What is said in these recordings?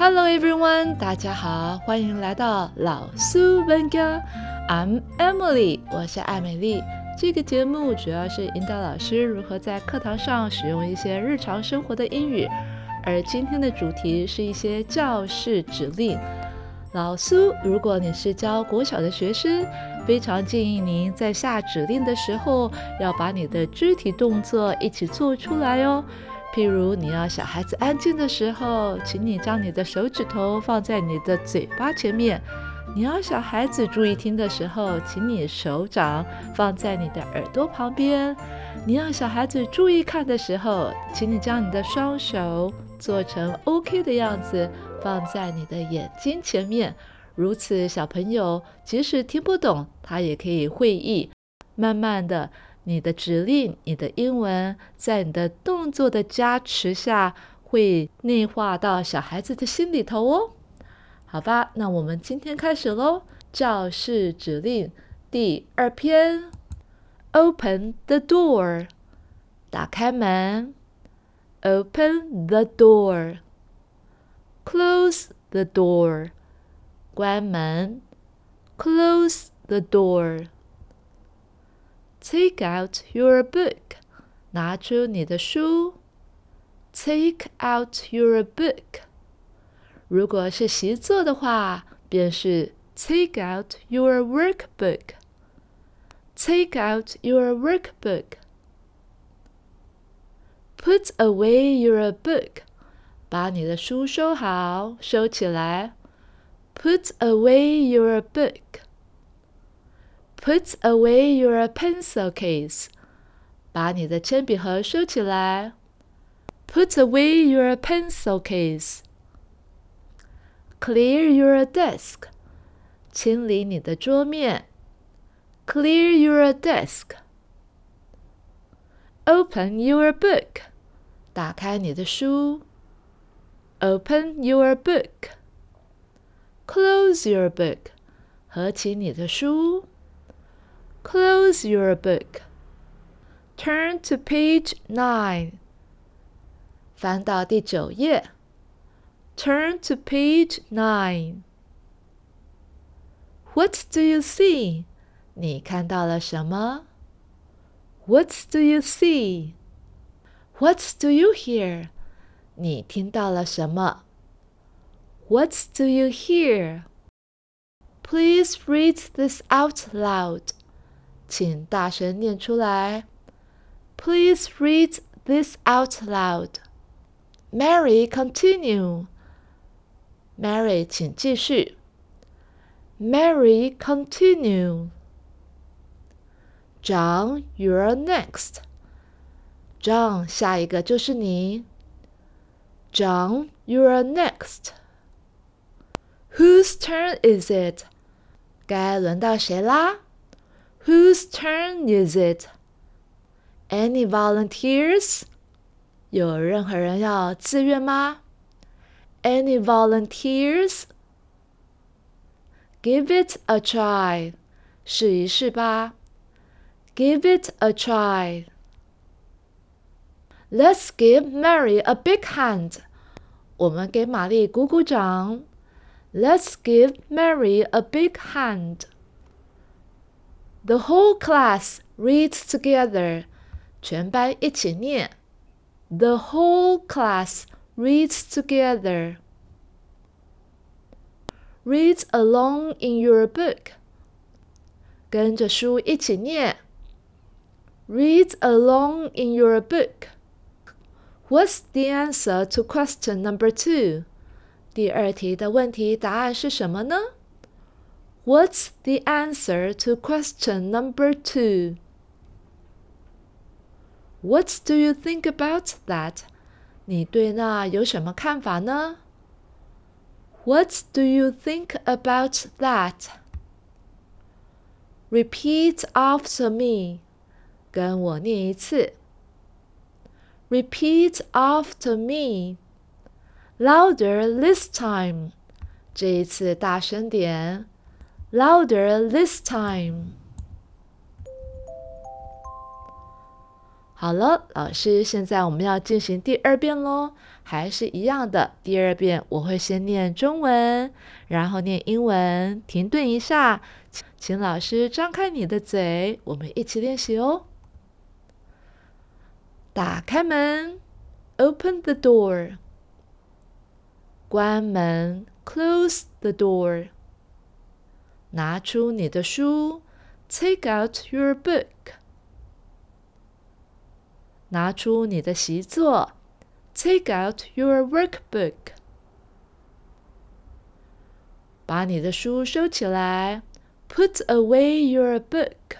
Hello everyone，大家好，欢迎来到老苏文家。I'm Emily，我是艾美丽。这个节目主要是引导老师如何在课堂上使用一些日常生活的英语，而今天的主题是一些教室指令。老苏，如果你是教国小的学生，非常建议您在下指令的时候要把你的肢体动作一起做出来哦。譬如你要小孩子安静的时候，请你将你的手指头放在你的嘴巴前面。你要小孩子注意听的时候，请你手掌放在你的耳朵旁边；你要小孩子注意看的时候，请你将你的双手做成 OK 的样子，放在你的眼睛前面。如此，小朋友即使听不懂，他也可以会意。慢慢的，你的指令、你的英文，在你的动作的加持下，会内化到小孩子的心里头哦。好吧，那我们今天开始喽。教室指令第二篇：Open the door，打开门；Open the door，Close the door，关门；Close the door。Take out your book，拿出你的书；Take out your book。如果是习作的话，便是 take out your workbook。Take out your workbook。Put away your book。把你的书收好，收起来。Put away your book。 Put away your pencil case。把你的铅笔盒收起来。Put away your pencil case。Clear your desk，清理你的桌面。Clear your desk。Open your book，打开你的书。Open your book。Close your book，合起你的书。 Close your book。Turn to page nine，翻到第九页。Turn to page nine. What do you see? 你看到了什么？What do you see? What do you hear? 你听到了什么？What do you hear? Please read this out loud. 请大声念出来。Please read this out loud. Mary, continue. Mary，请继续。Mary, continue. John, you're next. John，下一个就是你。John, you're next. Whose turn is it? 该轮到谁啦 ？Whose turn is it? Any volunteers? 有任何人要自愿吗？any volunteers? Give it a try. 试一试吧。Give it a try. Let's give Mary a big hand. 我们给玛丽鼓鼓掌。Let's give Mary a big hand. The whole class reads together. 全班一起念。The whole class reads together. Read along in your book. 跟着书一起念。Read along in your book. What's the answer to question number two? 第二题的问题答案是什么呢 ？What's the answer to question number two? What do you think about that? 你对那有什么看法呢？What do you think about that? Repeat after me. 跟我念一次。Repeat after me. Louder this time. 这一次大声点。 Louder this time. 好了，老师，现在我们要进行第二遍喽。还是一样的。第二遍我会先念中文，然后念英文，停顿一下，请老师张开你的嘴，我们一起练习哦。打开门，Open the door。关门，Close the door。拿出你的书，Take out your book。拿出你的习作，Take out your workbook。把你的书收起来，Put away your book。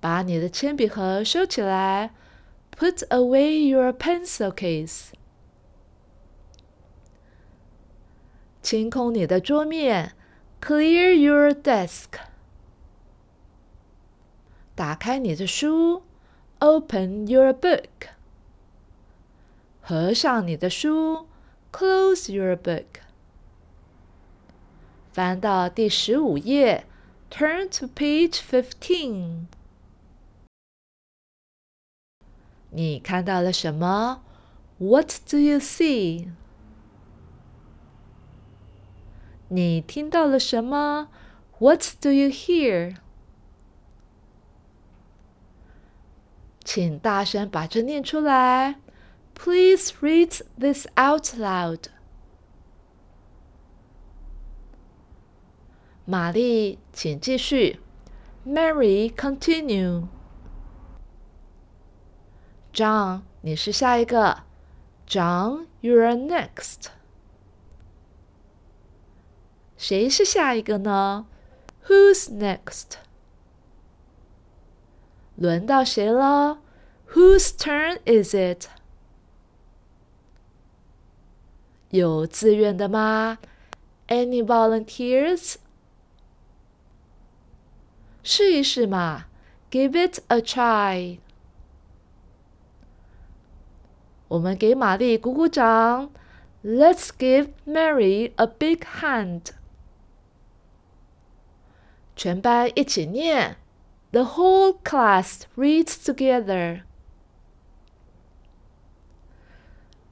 把你的铅笔盒收起来，Put away your pencil case。清空你的桌面，Clear your desk。打开你的书，Open your book。合上你的书，Close your book。翻到第十五页，Turn to page fifteen。你看到了什么？What do you see？ 你听到了什么？What do you hear？请大声把这念出来。Please read this out loud。玛丽，请继续。Mary, continue。John，你是下一个。John, you're next。谁是下一个呢？Who's next？轮到谁了？Whose turn is it？有自愿的吗？Any volunteers？试一试嘛，Give it a try。我们给玛丽鼓鼓掌，Let's give Mary a big hand。 全班一起念，The whole class reads together。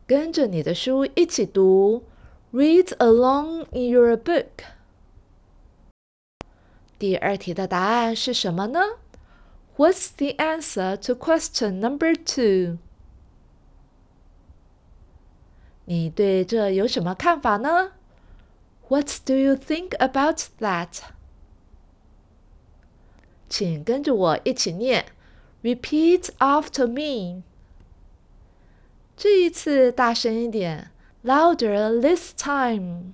跟着你的书一起读，Read along in your book。第二题的答案是什么呢？What's the answer to question number two？你对这有什么看法呢？What do you think about that？ 请跟着我一起念，Repeat after me。这一次大声一点，Louder this time。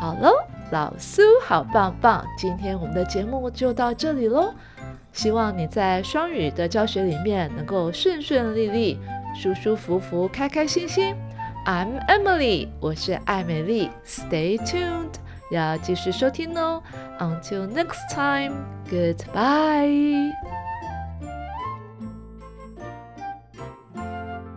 好喽，老苏好棒棒！今天我们的节目就到这里喽。希望你在双语的教学里面能够顺顺利利、舒舒服服、开开心心。I'm Emily，我是艾美丽。Stay tuned，要继续收听哦。Until next time，goodbye。